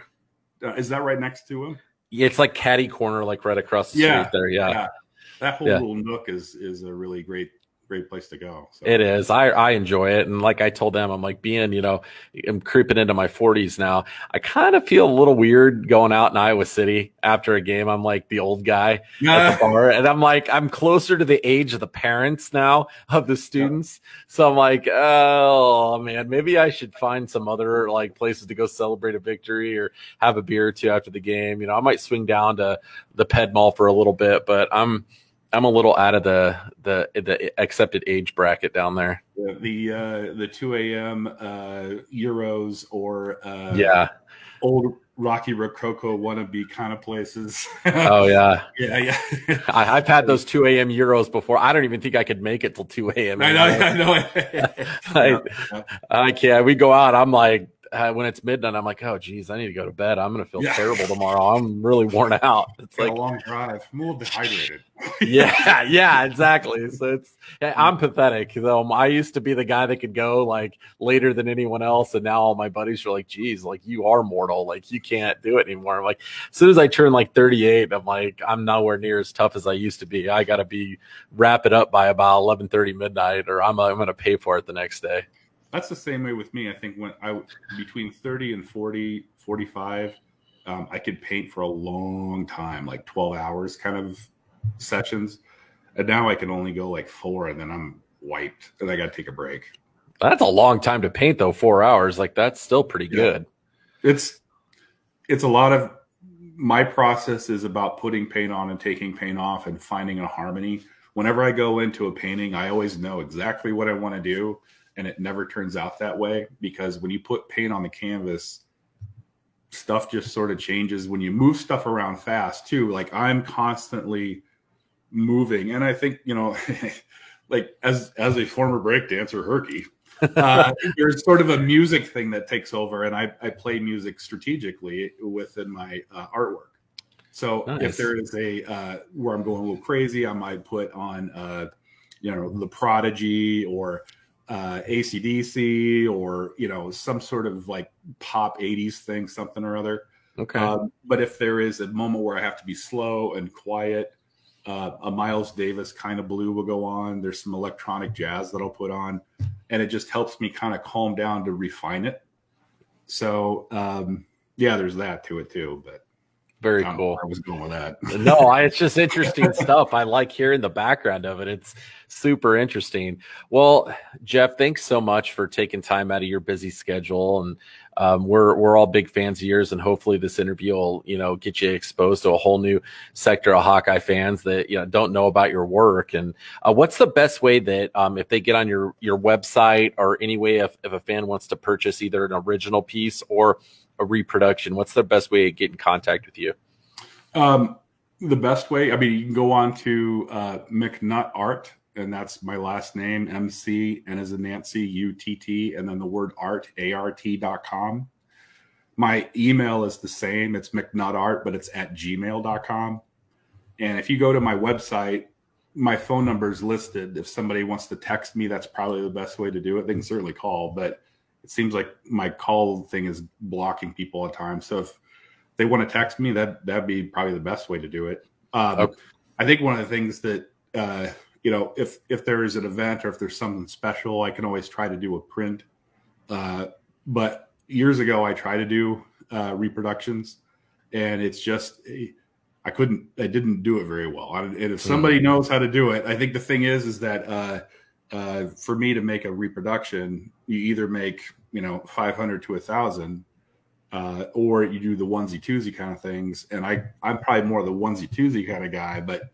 Uh, is that right next to him? Yeah, it's like Caddy Corner, like right across the yeah, street there. Yeah. yeah. That whole yeah. little nook is is a really great great place to go. So. It is. I I enjoy it, and like I told them, I'm like being, you know, I'm creeping into my 40s now. I kind of feel a little weird going out in Iowa City after a game. I'm like the old guy at the bar, and I'm like I'm closer to the age of the parents now of the students. Yeah. So I'm like, oh man, maybe I should find some other like places to go celebrate a victory or have a beer or two after the game. You know, I might swing down to the Ped Mall for a little bit, but I'm I'm a little out of the the the accepted age bracket down there. The uh, the two a.m. Uh, gyros or uh, yeah, old Rocky Rococo wannabe kind of places. oh yeah, yeah, yeah. I, have had those two a.m. gyros before. I don't even think I could make it till two a.m. I know, I know. I, I can't. We go out. I'm like uh, when it's midnight, I'm like, oh, geez, I need to go to bed. I'm going to feel yeah. terrible tomorrow. I'm really worn out. It's like a long drive. I'm a little dehydrated. yeah, yeah, exactly. So it's, yeah, I'm pathetic. Though I used to be the guy that could go like later than anyone else, and now all my buddies are like, geez, like you are mortal. Like you can't do it anymore. I'm like, as soon as I turn like 38, I'm like, I'm nowhere near as tough as I used to be. I got to be wrap it up by about 11:30 midnight, or I'm I'm going to pay for it the next day that's the same way with me. I think when I between 30 and 40, 45, um, I could paint for a long time, like 12 hours kind of sessions. And now I can only go like four and then I'm wiped and I got to take a break. That's a long time to paint though, four hours. Like that's still pretty yeah. good. It's, it's a lot of my process is about putting paint on and taking paint off and finding a harmony. Whenever I go into a painting, I always know exactly what I want to do and it never turns out that way because when you put paint on the canvas stuff just sort of changes when you move stuff around fast too like i'm constantly moving and i think you know like as as a former breakdancer herky uh, there's sort of a music thing that takes over and i, I play music strategically within my uh, artwork so nice. if there is a uh, where i'm going a little crazy i might put on uh, you know the prodigy or uh, ACDC or you know some sort of like pop '80s thing, something or other. Okay. Um, but if there is a moment where I have to be slow and quiet, uh, a Miles Davis kind of blue will go on. There's some electronic jazz that I'll put on, and it just helps me kind of calm down to refine it. So um, yeah, there's that to it too. But very cool. I was going that. no, I, it's just interesting stuff. I like hearing the background of it. It's super interesting. Well, Jeff, thanks so much for taking time out of your busy schedule, and um, we're we're all big fans of yours. And hopefully, this interview will you know get you exposed to a whole new sector of Hawkeye fans that you know don't know about your work. And uh, what's the best way that um, if they get on your your website or any way if, if a fan wants to purchase either an original piece or a reproduction, what's the best way to get in contact with you? Um, the best way, I mean, you can go on to uh, McNutt Art, and that's my last name, MC, and as a Nancy, U T T, and then the word art, A R T dot com. My email is the same. It's McNuttArt, but it's at gmail.com. And if you go to my website, my phone number is listed. If somebody wants to text me, that's probably the best way to do it. They can certainly call, but it seems like my call thing is blocking people at times. So if they want to text me, that that'd be probably the best way to do it. Um, okay. I think one of the things that uh, you know, if if there is an event or if there's something special, I can always try to do a print. Uh, but years ago, I tried to do uh, reproductions, and it's just I couldn't, I didn't do it very well. And if somebody mm-hmm. knows how to do it, I think the thing is, is that uh, for me to make a reproduction, you either make you know 500 to a thousand, uh, or you do the onesie twosie kind of things. And I I'm probably more the onesie twosie kind of guy, but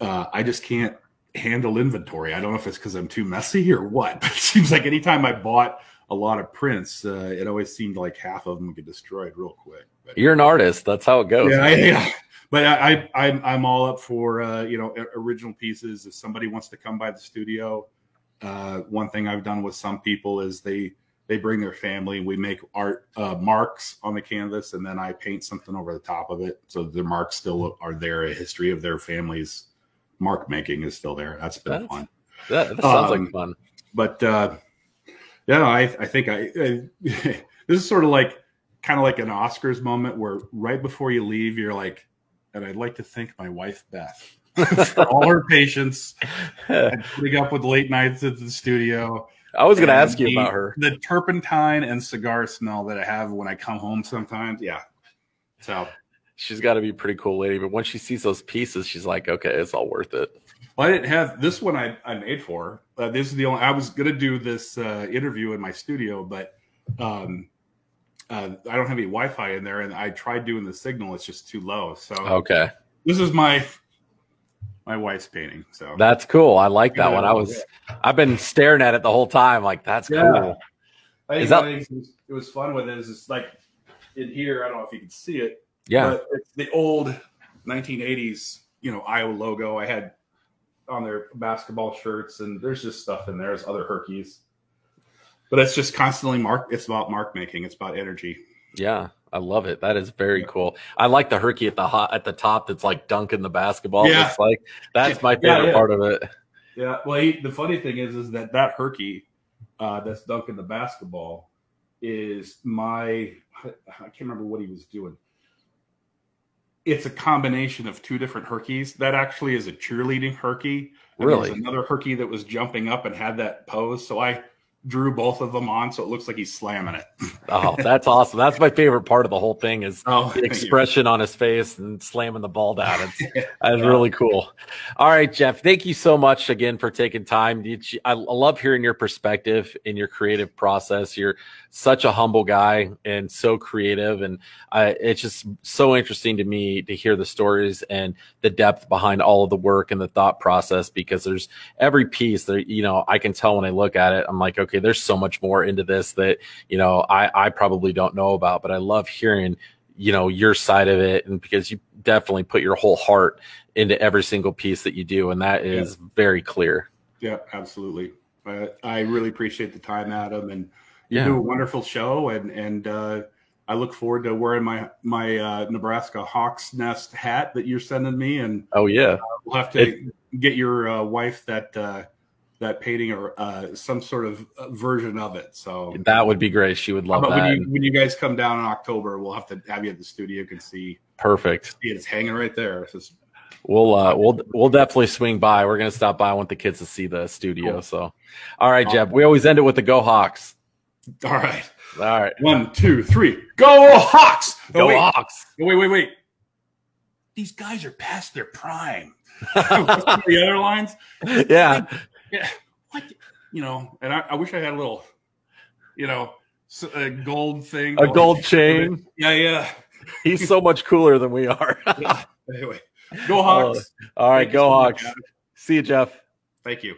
uh, I just can't handle inventory. I don't know if it's because I'm too messy or what. But it seems like anytime I bought a lot of prints, uh, it always seemed like half of them get destroyed real quick. But, You're an artist. That's how it goes. Yeah, yeah but I, I am I'm all up for uh, you know original pieces. If somebody wants to come by the studio, uh, one thing I've done with some people is they they bring their family. We make art uh, marks on the canvas, and then I paint something over the top of it, so the marks still are there. A history of their family's mark making is still there. That's been That's, fun. That, that sounds um, like fun. But uh, yeah, I I think I, I this is sort of like kind of like an Oscars moment where right before you leave, you're like and I'd like to thank my wife Beth for all her patience and putting up with late nights at the studio. I was going to ask you the- about her. The turpentine and cigar smell that I have when I come home sometimes. Yeah. So She's got to be a pretty cool lady, but once she sees those pieces, she's like, okay, it's all worth it. Well, I didn't have this one I, I made for. Uh, this is the only I was gonna do this uh, interview in my studio, but um, uh, I don't have any Wi-Fi in there, and I tried doing the signal. It's just too low. So Okay. this is my my wife's painting. So That's cool. I like that Yeah, one. I was, I've been staring at it the whole time. Like, that's Yeah. cool. I think Is that- the things it was fun with it is it's like in here. I don't know if you can see it. Yeah. But it's the old 1980s, you know, Iowa logo. I had on their basketball shirts, and there's just stuff in there. There's other herkies, but it's just constantly mark. It's about mark making. It's about energy. Yeah. I love it. That is very cool. I like the herky at the hot at the top that's like dunking the basketball. Yeah. It's like that's my Yeah, favorite yeah. part of it. Yeah. Well, he, the funny thing is, is that that herky uh, that's dunking the basketball is my. I can't remember what he was doing. It's a combination of two different herkies. That actually is a cheerleading herky. And Really? There's another herky that was jumping up and had that pose. So I drew both of them on, so it looks like he's slamming it. Oh, that's awesome. That's my favorite part of the whole thing is Oh, the expression on his face and slamming the ball down. It's, that's really cool. All right, Jeff, thank you so much again for taking time. I love hearing your perspective in your creative process. You're such a humble guy and so creative. And I, it's just so interesting to me to hear the stories and the depth behind all of the work and the thought process because there's every piece that, you know, I can tell when I look at it, I'm like, okay, there's so much more into this that, you know, I, I probably don't know about, but I love hearing you know your side of it and because you definitely put your whole heart into every single piece that you do and that is very clear Yeah, absolutely. Uh, I really appreciate the time, Adam, and you Yeah. do a wonderful show. And and uh, I look forward to wearing my my uh, Nebraska Hawks Nest hat that you're sending me, and oh yeah we'll have to get your uh, wife that uh, that painting or uh, some sort of uh, version of it. So. that would be great she would love But that when you when you guys come down in October, we'll have to have you at the studio. You can see, perfect see it's hanging right there. Just we'll uh we'll we'll definitely swing by we're gonna stop by i want the kids to see the studio Cool. so all right jeff we always end it with the go hawks all right. all right One, two, three, go Hawks! Oh, go wait. hawks Oh, wait, wait, wait. These guys are past their prime. The other lines? yeah Yeah. What? You know, and I, I wish I had a little, you know, s- a gold thing. a gold chain Yeah, yeah. he's so much cooler than we are yeah. Anyway, go oh, Hawks. all right Thank you go so much, hawks see you jeff Thank you.